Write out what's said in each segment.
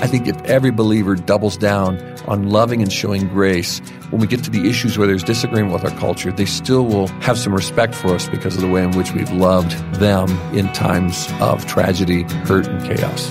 I think if every believer doubles down on loving and showing grace, when we get to the issues where there's disagreement with our culture, they still will have some respect for us because of the way in which we've loved them in times of tragedy, hurt, and chaos.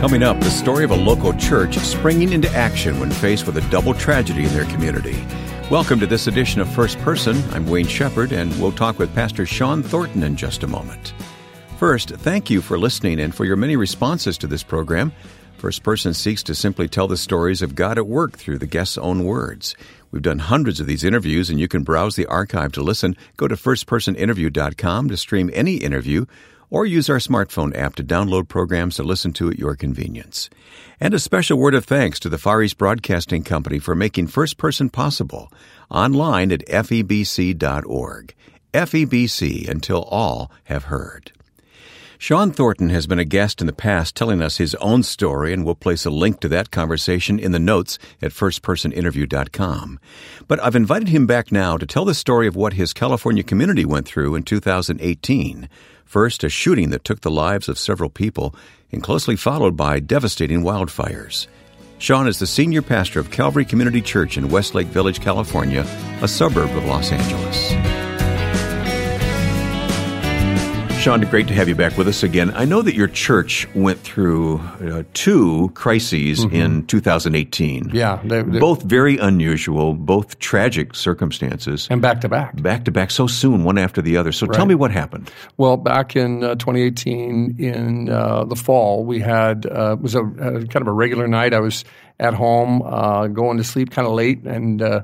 Coming up, the story of a local church springing into action when faced with a double tragedy in their community. Welcome to this edition of First Person. I'm Wayne Shepherd, and we'll talk with Pastor Shawn Thornton in just a moment. First, thank you for listening and for your many responses to this program. First Person seeks to simply tell the stories of God at work through the guest's own words. We've done hundreds of these interviews, and you can browse the archive to listen. Go to firstpersoninterview.com to stream any interview or use our smartphone app to download programs to listen to at your convenience. And a special word of thanks to the Far East Broadcasting Company for making First Person possible online at febc.org. FEBC until all have heard. Shawn Thornton has been a guest in the past telling us his own story, and we'll place a link to that conversation in the notes at firstpersoninterview.com. But I've invited him back now to tell the story of what his California community went through in 2018. First, a shooting that took the lives of several people, and closely followed by devastating wildfires. Shawn is the senior pastor of Calvary Community Church in Westlake Village, California, a suburb of Los Angeles. Shawn, great to have you back with us again. I know that your church went through uh, two crises mm-hmm. in 2018. Yeah. They, both very unusual, both tragic circumstances. And back to back. Back to back, so soon, one after the other. So right. tell me what happened. Well, back in uh, 2018, in uh, the fall, we had, uh, it was a, kind of a regular night. I was at home, uh, going to sleep kind of late, and uh,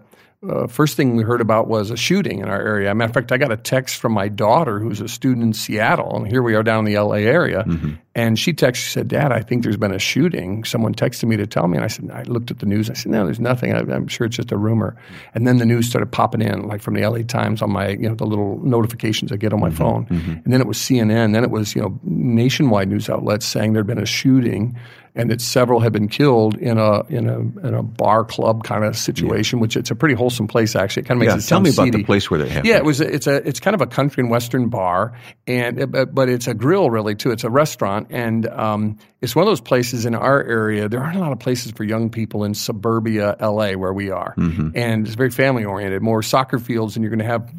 uh, first thing we heard about was a shooting in our area. matter of fact, I got a text from my daughter, who's a student in Seattle, and here we are down in the LA area. Mm-hmm. And she texted, she said, Dad, I think there's been a shooting. Someone texted me to tell me. And I said, I looked at the news. I said, No, there's nothing. I, am sure it's just a rumor. And then the news started popping in, like from the LA Times on my, you know, the little notifications I get on my mm-hmm. phone. Mm-hmm. And then it was CNN. Then it was, you know, nationwide news outlets saying there'd been a shooting and that several had been killed in a in a in a bar club kind of situation, yeah. which it's a pretty wholesome place actually. It kind of makes yeah, it tell me seedy. about the place where that happened. Yeah, it was. A, it's a it's kind of a country and western bar, and but, but it's a grill really too. It's a restaurant, and um, it's one of those places in our area. There aren't a lot of places for young people in suburbia LA where we are, mm-hmm. and it's very family oriented. More soccer fields, and you're going to have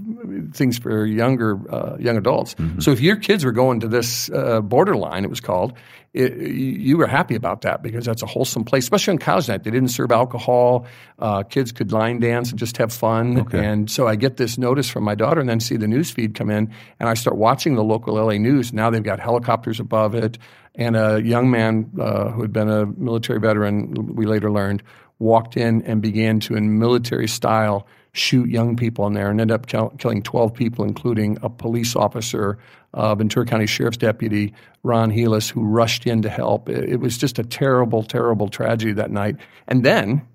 things for younger uh, young adults. Mm-hmm. So if your kids were going to this uh, borderline, it was called, it, you were happy about that because that's a wholesome place, especially on college night. They didn't serve alcohol. Uh, kids could line dance and just have fun. Okay. And so I get this notice from my daughter and then see the news feed come in and I start watching the local LA news. Now they've got helicopters above it. And a young man uh, who had been a military veteran, we later learned, walked in and began to, in military style, shoot young people in there and end up kill, killing 12 people, including a police officer, uh, Ventura County Sheriff's Deputy Ron Helus, who rushed in to help. It, it was just a terrible, terrible tragedy that night. And then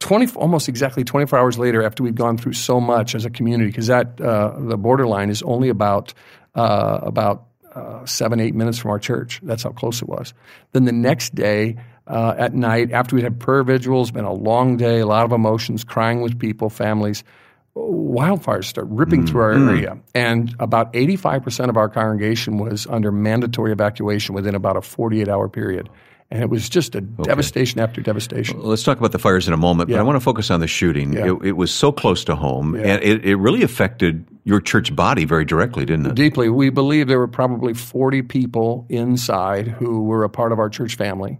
20, almost exactly 24 hours later, after we've gone through so much as a community, because that uh, the borderline is only about uh, about uh, seven, eight minutes from our church. That's how close it was. Then the next day, uh, at night after we had prayer vigils, been a long day, a lot of emotions, crying with people, families. Wildfires start ripping mm through our mm. area, and about 85% of our congregation was under mandatory evacuation within about a 48 hour period. And it was just a okay. devastation after devastation. Well, let's talk about the fires in a moment, yeah. but I want to focus on the shooting. Yeah. It, it, was so close to home, yeah. and it, it really affected your church body very directly, didn't it? Deeply. We believe there were probably 40 people inside who were a part of our church family.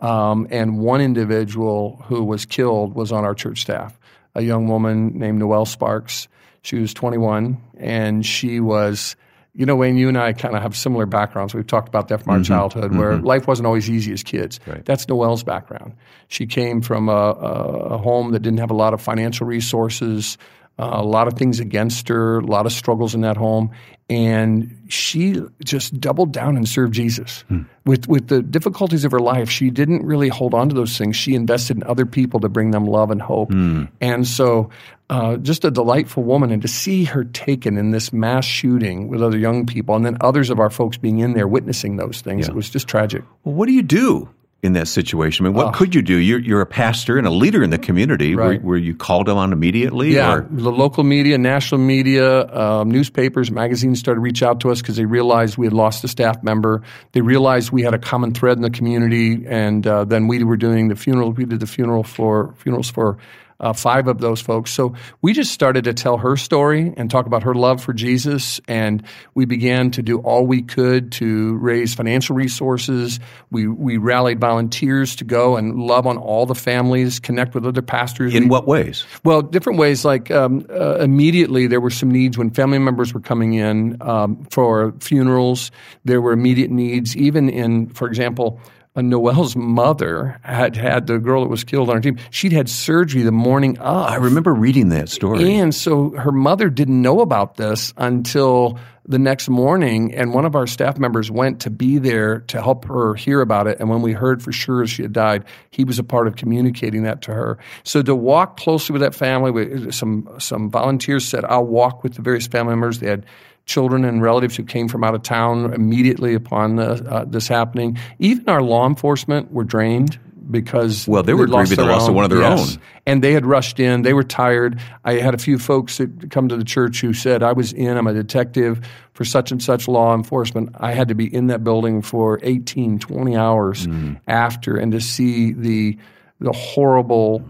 Um, and one individual who was killed was on our church staff, a young woman named Noelle Sparks. She was 21, and she was, you know, Wayne, you and I kind of have similar backgrounds. We've talked about that from our mm-hmm. childhood, where mm-hmm. life wasn't always easy as kids. Right. That's Noelle's background. She came from a, a, home that didn't have a lot of financial resources. Uh, a lot of things against her, a lot of struggles in that home, and she just doubled down and served Jesus. Hmm. With with the difficulties of her life, she didn't really hold on to those things. She invested in other people to bring them love and hope. Hmm. And so, uh, just a delightful woman, and to see her taken in this mass shooting with other young people, and then others of our folks being in there witnessing those things, yeah. it was just tragic. Well, what do you do? In that situation? I mean, what oh. could you do? You're, you're a pastor and a leader in the community. Right. Were, were you called on immediately? Yeah, or? the local media, national media, um, newspapers, magazines started to reach out to us because they realized we had lost a staff member. They realized we had a common thread in the community, and uh, then we were doing the funeral. We did the funeral for funerals for uh, five of those folks. So we just started to tell her story and talk about her love for Jesus. And we began to do all we could to raise financial resources. We, we rallied volunteers to go and love on all the families, connect with other pastors. In we, what ways? Well, different ways. Like um, uh, immediately, there were some needs when family members were coming in um, for funerals. There were immediate needs, even in, for example, uh, Noelle's mother had had the girl that was killed on her team. She'd had surgery the morning of. I remember reading that story. And so her mother didn't know about this until the next morning. And one of our staff members went to be there to help her hear about it. And when we heard for sure she had died, he was a part of communicating that to her. So to walk closely with that family, some some volunteers said, "I'll walk with the various family members." They had children and relatives who came from out of town immediately upon the, uh, this happening. Even our law enforcement were drained because well, they were grieving the loss of one of their yes. own, and they had rushed in. They were tired. I had a few folks that come to the church who said, "I was in. I'm a detective for such and such law enforcement. I had to be in that building for 18, 20 hours mm. after, and to see the the horrible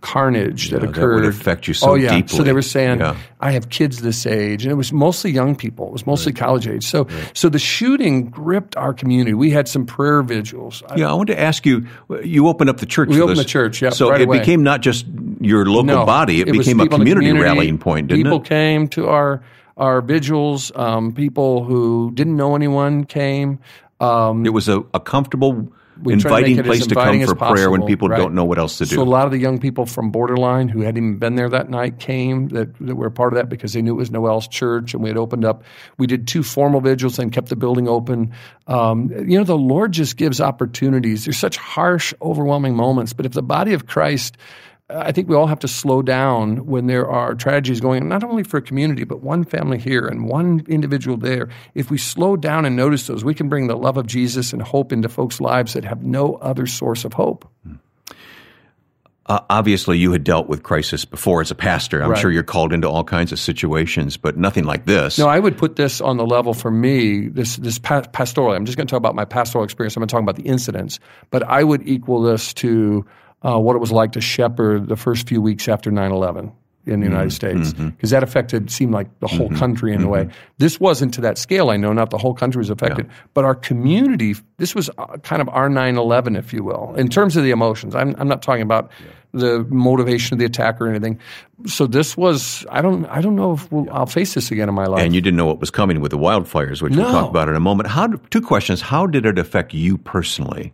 carnage that occurred. That would affect you so oh, yeah. deeply. So they were saying, yeah. I have kids this age, and it was mostly young people. It was mostly right. college age. So, right. so the shooting gripped our community. We had some prayer vigils. Yeah, I, I wanted to ask you. You opened up the church. We opened this. the church. Yeah, so right it away. became not just your local no, body; it, it became a community, community, rallying point. Didn't people it? came to our our vigils. Um, people who didn't know anyone came. Um, it was a, a comfortable inviting to place to come for possible, prayer when people right? don't know what else to do. So a lot of the young people from Borderline who hadn't even been there that night came that, that were part of that because they knew it was Noelle's church and we had opened up. We did two formal vigils and kept the building open. Um, you know, the Lord just gives opportunities. There's such harsh, overwhelming moments, but if the body of Christ – I think we all have to slow down when there are tragedies going on, not only for a community, but one family here and one individual there. If we slow down and notice those, we can bring the love of Jesus and hope into folks' lives that have no other source of hope. Uh, obviously, you had dealt with crisis before as a pastor. I'm right. sure you're called into all kinds of situations, but nothing like this. No, I would put this on the level for me. This this pa- pastoral. I'm just going to talk about my pastoral experience. I'm going to talk about the incidents, but I would equal this to uh, what it was like to shepherd the first few weeks after 9 11 in the mm-hmm. United States because mm-hmm. that affected seemed like the whole mm-hmm. country in a way. Mm-hmm. This wasn't to that scale. I know not the whole country was affected, yeah. but our community. This was uh, kind of our 9/11, if you will, in terms of the emotions. I'm, I'm not talking about yeah. the motivation of the attack or anything. So this was. I don't. I don't know if we'll, I'll face this again in my life. And you didn't know what was coming with the wildfires, which no. we'll talk about in a moment. How? Two questions. How did it affect you personally?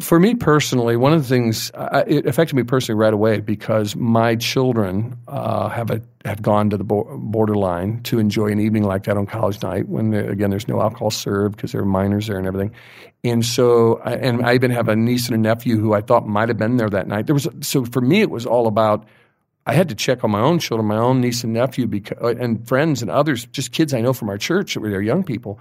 For me personally, one of the things uh, it affected me personally right away because my children uh, have a, have gone to the borderline to enjoy an evening like that on college night when again there's no alcohol served because there are minors there and everything, and so and I even have a niece and a nephew who I thought might have been there that night. There was so for me it was all about I had to check on my own children, my own niece and nephew, because, and friends and others, just kids I know from our church that were there, young people,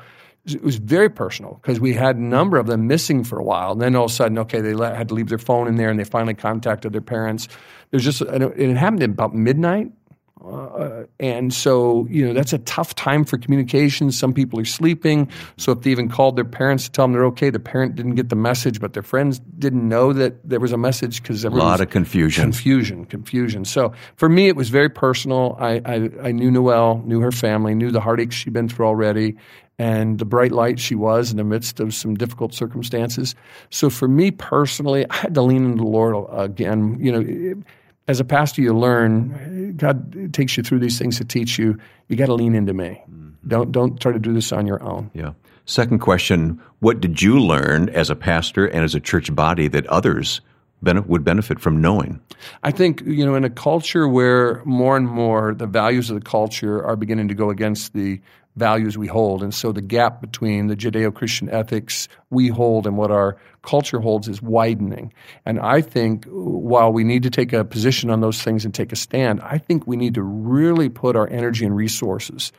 it was very personal because we had a number of them missing for a while. And then all of a sudden, okay, they let, had to leave their phone in there and they finally contacted their parents. There's just, and it happened at about midnight. Uh, and so, you know, that's a tough time for communication. Some people are sleeping. So if they even called their parents to tell them they're okay, the parent didn't get the message, but their friends didn't know that there was a message because there was a lot of confusion. Confusion, confusion. So for me, it was very personal. I, I, I knew Noelle, knew her family, knew the heartaches she'd been through already and the bright light she was in the midst of some difficult circumstances. So for me personally, I had to lean into the Lord again. You know, as a pastor, you learn God takes you through these things to teach you. You got to lean into me. Mm-hmm. Don't don't try to do this on your own. Yeah. Second question: What did you learn as a pastor and as a church body that others would benefit from knowing. I think you know in a culture where more and more the values of the culture are beginning to go against the values we hold. And so the gap between the Judeo Christian ethics we hold and what our culture holds is widening. And I think while we need to take a position on those things and take a stand, I think we need to really put our energy and resources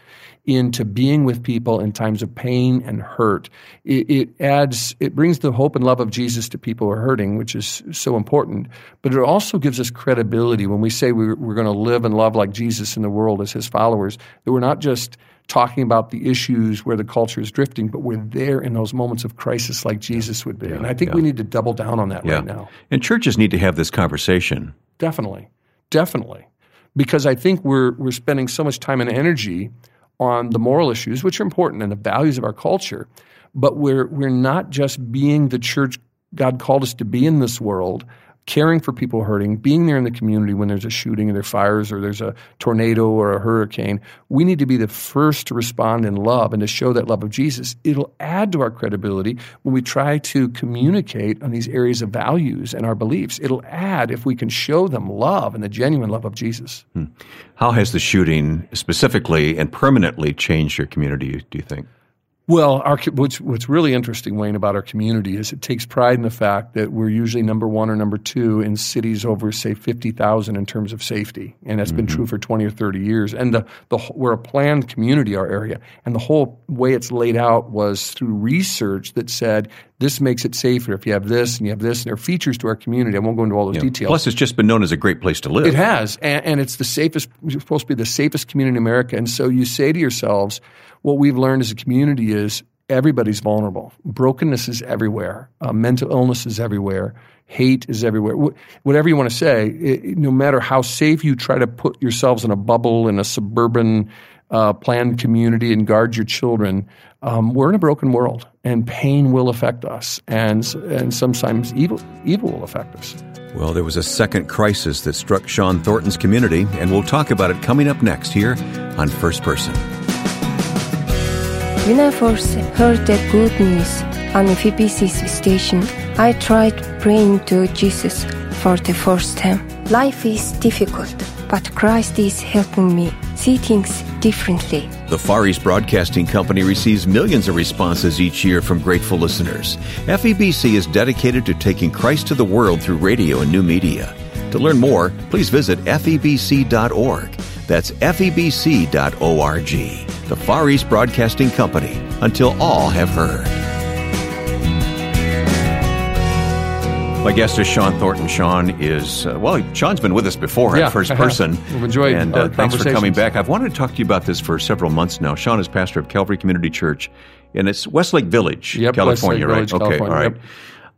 into being with people in times of pain and hurt. It, it, adds, it brings the hope and love of Jesus to people who are hurting, which is so important. But it also gives us credibility when we say we're, we're going to live and love like Jesus in the world as his followers, that we're not just talking about the issues where the culture is drifting, but we're there in those moments of crisis like Jesus would be. Yeah, and I think yeah. we need to double down on that yeah. right now. And churches need to have this conversation. Definitely. Definitely. Because I think we're we're spending so much time and energy on the moral issues, which are important, and the values of our culture, but we're we're not just being the church God called us to be in this world caring for people hurting, being there in the community when there's a shooting or there's fires or there's a tornado or a hurricane. We need to be the first to respond in love and to show that love of Jesus. It'll add to our credibility when we try to communicate on these areas of values and our beliefs. It'll add if we can show them love and the genuine love of Jesus. Hmm. How has the shooting specifically and permanently changed your community, do you think? Well, our, what's, what's really interesting, Wayne, about our community is it takes pride in the fact that we're usually number one or number two in cities over, say, 50,000 in terms of safety. And that's mm-hmm. been true for 20 or 30 years. And the, the, we're a planned community, our area. And the whole way it's laid out was through research that said this makes it safer if you have this and you have this. And there are features to our community. I won't go into all those yeah. details. Plus, it's just been known as a great place to live. It has. And, and it's the safest, supposed to be the safest community in America. And so you say to yourselves, what we've learned as a community is everybody's vulnerable. Brokenness is everywhere. Uh, mental illness is everywhere. Hate is everywhere. Wh- whatever you want to say, it, no matter how safe you try to put yourselves in a bubble in a suburban uh, planned community and guard your children, um, we're in a broken world, and pain will affect us, and and sometimes evil evil will affect us. Well, there was a second crisis that struck Shawn Thornton's community, and we'll talk about it coming up next here on First Person. When I first heard the good news on FEBC station, I tried praying to Jesus for the first time. Life is difficult, but Christ is helping me see things differently. The Far East Broadcasting Company receives millions of responses each year from grateful listeners. FEBC is dedicated to taking Christ to the world through radio and new media. To learn more, please visit febc.org. That's febc.org the Far East Broadcasting Company, until all have heard. My guest is Shawn Thornton. Shawn is, uh, well, Shawn's been with us before yeah, at First Person. We've enjoyed And uh, thanks for coming back. I've wanted to talk to you about this for several months now. Shawn is pastor of Calvary Community Church, and it's Westlake Village, yep, California, Westlake right? Village, okay, all right. Yep.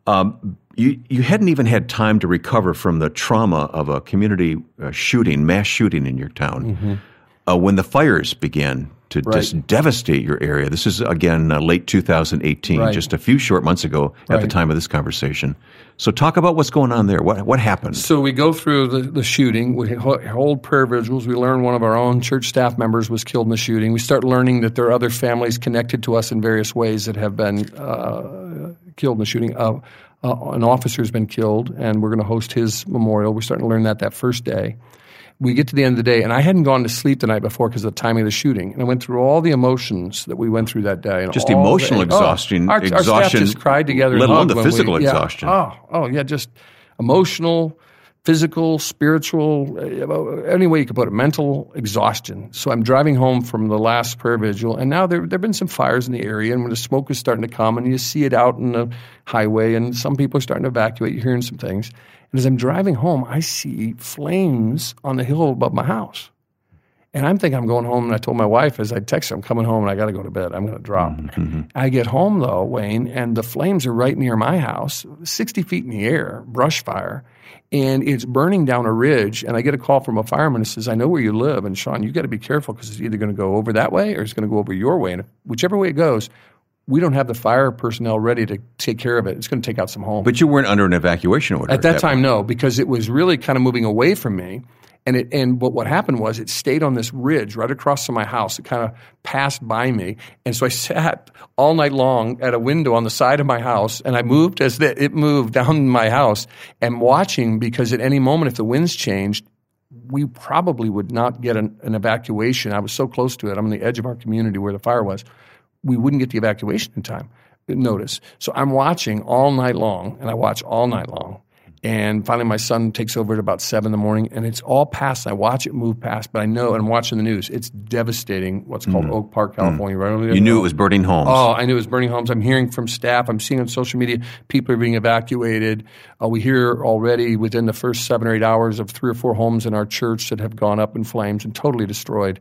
Um, you, you hadn't even had time to recover from the trauma of a community uh, shooting, mass shooting in your town. Mm-hmm. Uh, when the fires began to right. just devastate your area. This is again uh, late 2018, right. just a few short months ago at right. the time of this conversation. So, talk about what's going on there. What what happened? So we go through the, the shooting. We hold prayer vigils. We learn one of our own church staff members was killed in the shooting. We start learning that there are other families connected to us in various ways that have been uh, killed in the shooting. Uh, uh an officer has been killed, and we're going to host his memorial. We're starting to learn that that first day we get to the end of the day, and I hadn't gone to sleep the night before because of the timing of the shooting. And I went through all the emotions that we went through that day. And just emotional the, oh, exhaustion. Oh, our, exhaustion. Our staff just cried together. Let alone the physical we, exhaustion. Yeah, oh, oh, yeah, just emotional, physical, spiritual, uh, any way you could put it, mental exhaustion. So I'm driving home from the last prayer vigil, and now there have been some fires in the area, and when the smoke is starting to come, and you see it out in the highway, and some people are starting to evacuate, you're hearing some things. And as I'm driving home, I see flames on the hill above my house. And I'm thinking I'm going home, and I told my wife as I text her, I'm coming home and I got to go to bed. I'm going to drop. Mm-hmm. I get home though, Wayne, and the flames are right near my house, 60 feet in the air, brush fire, and it's burning down a ridge. And I get a call from a fireman who says, I know where you live, and Shawn, you got to be careful because it's either going to go over that way or it's going to go over your way. And whichever way it goes, we don't have the fire personnel ready to take care of it. It's going to take out some homes. But you weren't under an evacuation order at that, that time, point. no, because it was really kind of moving away from me. And it and what what happened was it stayed on this ridge right across from my house. It kind of passed by me, and so I sat all night long at a window on the side of my house, and I moved as the, it moved down my house, and watching because at any moment if the winds changed, we probably would not get an, an, evacuation. I was so close to it. I'm on the edge of our community where the fire was. We wouldn't get the evacuation in time. Notice. So I'm watching all night long, and I watch all night long. And finally, my son takes over at about seven in the morning, and it's all past. I watch it move past, but I know, and I'm watching the news. It's devastating. What's called mm. Oak Park, California, mm. right over there. You knew it was burning homes. Oh, I knew it was burning homes. I'm hearing from staff. I'm seeing on social media people are being evacuated. Uh, we hear already within the first seven or eight hours of three or four homes in our church that have gone up in flames and totally destroyed.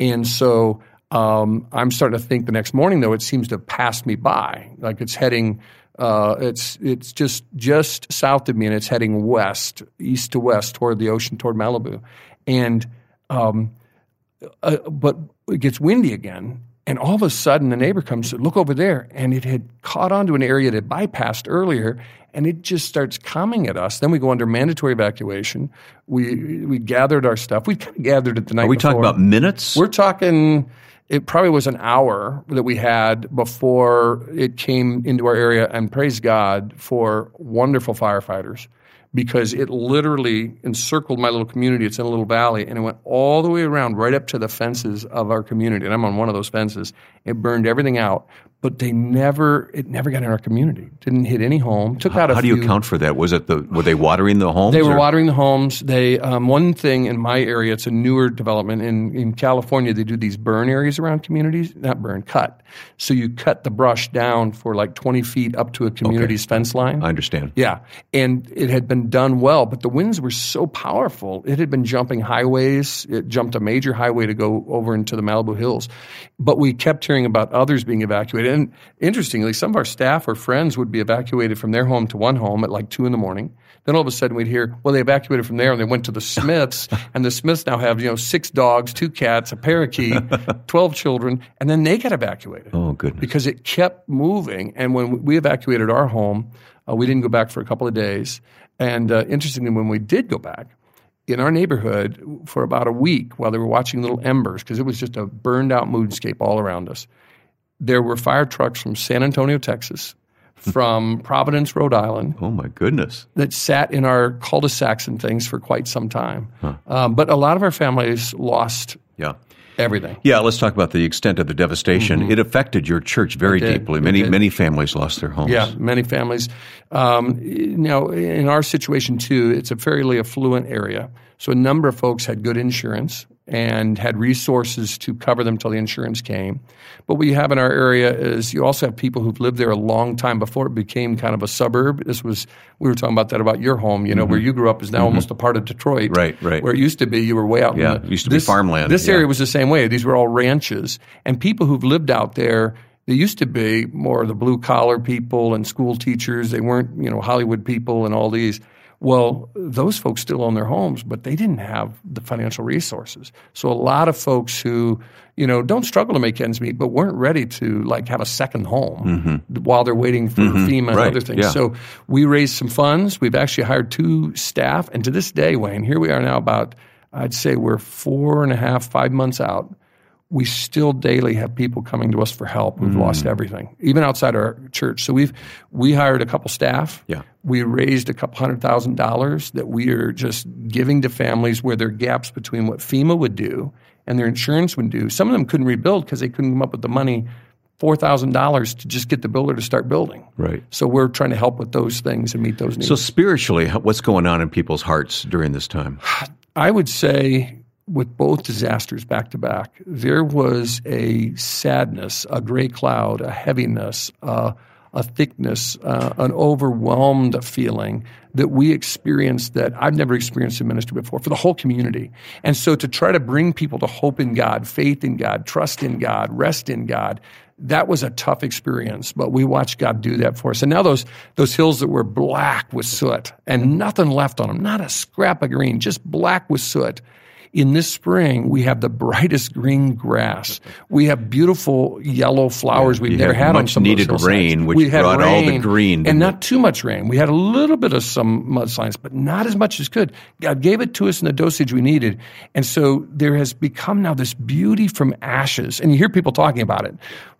And so um, I'm starting to think the next morning, though, it seems to have passed me by, like it's heading uh, it's it's just just south of me, and it's heading west, east to west toward the ocean, toward Malibu, and um, uh, but it gets windy again, and all of a sudden the neighbor comes, look over there, and it had caught onto an area that bypassed earlier, and it just starts coming at us. Then we go under mandatory evacuation. We we gathered our stuff. We kind of gathered it the night. Are we before. talking about minutes? We're talking it probably was an hour that we had before it came into our area, and praise God for wonderful firefighters because it literally encircled my little community. It's in a little valley, and it went all the way around right up to the fences of our community. And I'm on one of those fences. It burned everything out but they never it never got in our community. Didn't hit any home. Took out a. How few. do you account for that? Was it the were they watering the homes? They were or? watering the homes. They um, one thing in my area. It's a newer development in in California. They do these burn areas around communities, not burn, cut. So you cut the brush down for like twenty feet up to a community's okay. fence line. I understand. Yeah, and it had been done well, but the winds were so powerful. It had been jumping highways. It jumped a major highway to go over into the Malibu hills, but we kept hearing about others being evacuated. And interestingly, some of our staff or friends would be evacuated from their home to one home at like two in the morning. Then all of a sudden we'd hear, well, they evacuated from there and they went to the Smiths, and the Smiths now have, you know, six dogs, two cats, a parakeet, 12 children, and then they got evacuated. Oh, goodness. Because it kept moving. And when we evacuated our home, uh, we didn't go back for a couple of days. And uh, interestingly, when we did go back, in our neighborhood for about a week while they were watching little embers, because it was just a burned out moonscape all around us there were fire trucks from San Antonio, Texas, from Providence, Rhode Island. Oh my goodness! That sat in our cul-de-sacs and things for quite some time. Huh. Um, but a lot of our families lost. Yeah. Everything. Yeah, let's talk about the extent of the devastation. Mm-hmm. It affected your church very deeply. Many many families lost their homes. Yeah, many families. Um, now, in our situation too, it's a fairly affluent area, so a number of folks had good insurance and had resources to cover them till the insurance came. But what you have in our area is you also have people who've lived there a long time before it became kind of a suburb. This was we were talking about that about your home, you know, mm-hmm. where you grew up is now mm-hmm. almost a part of Detroit. Right, right. Where it used to be you were way out yeah, in the, used to this, be farmland. This yeah. area was the same way. These were all ranches. And people who've lived out there they used to be more of the blue collar people and school teachers. They weren't, you know, Hollywood people and all these. Well, those folks still own their homes, but they didn't have the financial resources. So a lot of folks who, you know, don't struggle to make ends meet, but weren't ready to like have a second home mm-hmm. while they're waiting for mm-hmm. FEMA and right. other things. Yeah. So we raised some funds. We've actually hired two staff, and to this day, Wayne, here we are now about I'd say we're four and a half, five months out we still daily have people coming to us for help who've mm. lost everything, even outside our church. So we've we hired a couple staff. Yeah. We raised a couple hundred thousand dollars that we are just giving to families where there are gaps between what FEMA would do and their insurance would do. Some of them couldn't rebuild because they couldn't come up with the money four thousand dollars to just get the builder to start building. Right. So we're trying to help with those things and meet those needs. So spiritually, what's going on in people's hearts during this time? I would say with both disasters back to back, there was a sadness, a gray cloud, a heaviness, uh, a thickness, uh, an overwhelmed feeling that we experienced that I've never experienced in ministry before for the whole community. And so to try to bring people to hope in God, faith in God, trust in God, rest in God, that was a tough experience, but we watched God do that for us. And now those, those hills that were black with soot and nothing left on them, not a scrap of green, just black with soot in this spring, we have the brightest green grass. We have beautiful yellow flowers we've never had had on much some needed of those rain, which we had brought all the green, didn't and it? not too much rain. We had a little bit of some mudslides, but not as much as could. God gave it to us in the dosage we needed. And so there has become now this beauty from ashes. And you hear people talking about it.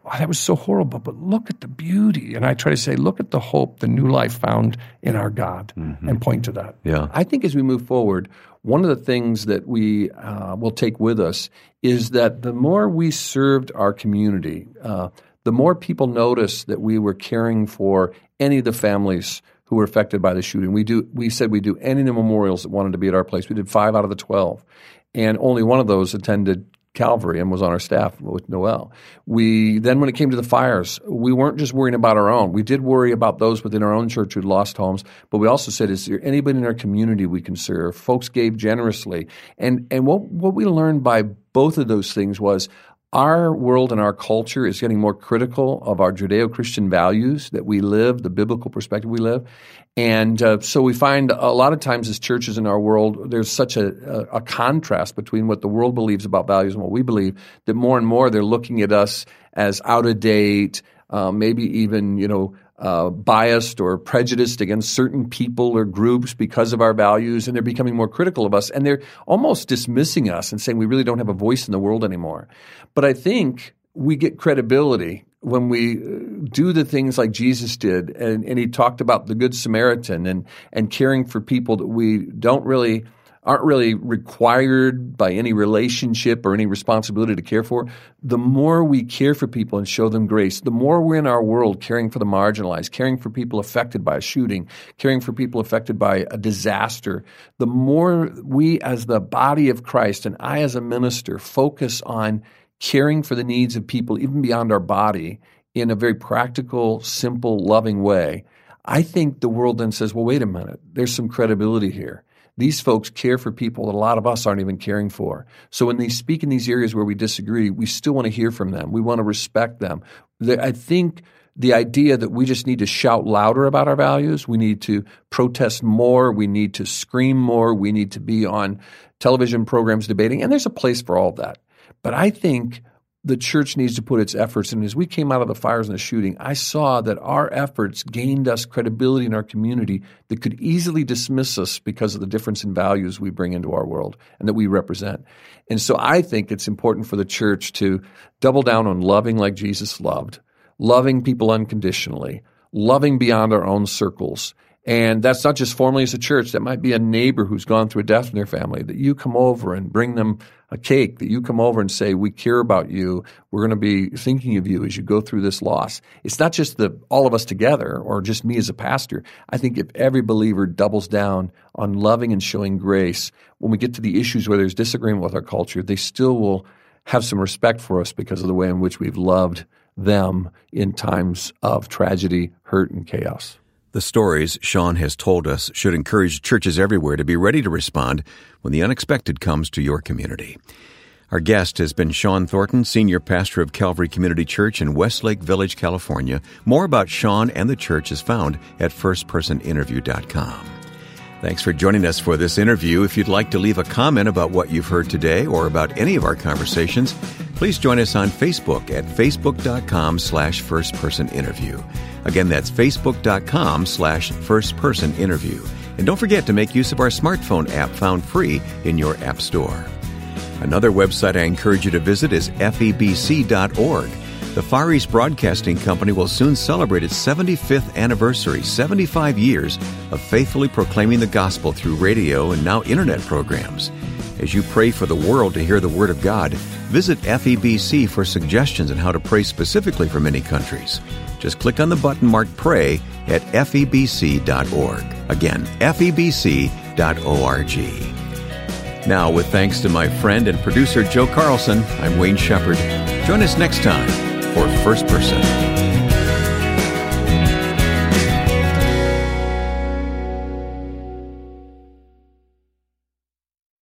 Wow, that was so horrible, but look at the beauty. And I try to say, look at the hope, the new life found in our God, mm-hmm. and point to that. Yeah. I think as we move forward, one of the things that we uh, will take with us is that the more we served our community, uh, the more people noticed that we were caring for any of the families who were affected by the shooting. We do. We said we do any of the memorials that wanted to be at our place. We did five out of the twelve, and only one of those attended Calvary and was on our staff with Noelle. We then, when it came to the fires, we weren't just worrying about our own. We did worry about those within our own church who'd lost homes, but we also said, is there anybody in our community we can serve? Folks gave generously, and and what what we learned by both of those things was our world and our culture is getting more critical of our Judeo Christian values that we live, the biblical perspective we live. And uh, so we find a lot of times as churches in our world, there's such a, a, a contrast between what the world believes about values and what we believe that more and more they're looking at us as out of date, uh, maybe even, you know, uh, biased or prejudiced against certain people or groups because of our values, and they're becoming more critical of us, and they're almost dismissing us and saying we really don't have a voice in the world anymore. But I think we get credibility when we uh, do the things like Jesus did, and, and he talked about the Good Samaritan and and caring for people that we don't really aren't really required by any relationship or any responsibility to care for, the more we care for people and show them grace, the more we're in our world caring for the marginalized, caring for people affected by a shooting, caring for people affected by a disaster, the more we as the body of Christ and I as a minister focus on caring for the needs of people even beyond our body in a very practical, simple, loving way, I think the world then says, well, wait a minute, there's some credibility here. These folks care for people that a lot of us aren't even caring for. So when they speak in these areas where we disagree, we still want to hear from them. We want to respect them. I think the idea that we just need to shout louder about our values, we need to protest more, we need to scream more, we need to be on television programs debating, and there's a place for all of that. But I think the church needs to put its efforts And As we came out of the fires and the shooting, I saw that our efforts gained us credibility in our community that could easily dismiss us because of the difference in values we bring into our world and that we represent. And so I think it's important for the church to double down on loving like Jesus loved, loving people unconditionally, loving beyond our own circles. And that's not just formally as a church. That might be a neighbor who's gone through a death in their family, that you come over and bring them a cake, that you come over and say, we care about you. We're going to be thinking of you as you go through this loss. It's not just the all of us together or just me as a pastor. I think if every believer doubles down on loving and showing grace, when we get to the issues where there's disagreement with our culture, they still will have some respect for us because of the way in which we've loved them in times of tragedy, hurt, and chaos. The stories Shawn has told us should encourage churches everywhere to be ready to respond when the unexpected comes to your community. Our guest has been Shawn Thornton, Senior Pastor of Calvary Community Church in Westlake Village, California. More about Shawn and the church is found at firstpersoninterview.com. Thanks for joining us for this interview. If you'd like to leave a comment about what you've heard today or about any of our conversations, please join us on Facebook at facebook.com slash firstpersoninterview. Again, that's facebook.com slash firstpersoninterview. And don't forget to make use of our smartphone app found free in your app store. Another website I encourage you to visit is febc.org. The Far East Broadcasting Company will soon celebrate its 75th anniversary, 75 years of faithfully proclaiming the gospel through radio and now internet programs. As you pray for the world to hear the Word of God, visit FEBC for suggestions on how to pray specifically for many countries. Just click on the button marked Pray at febc.org. Again, febc.org. Now, with thanks to my friend and producer Joe Carlson, I'm Wayne Shepherd. Join us next time for First Person.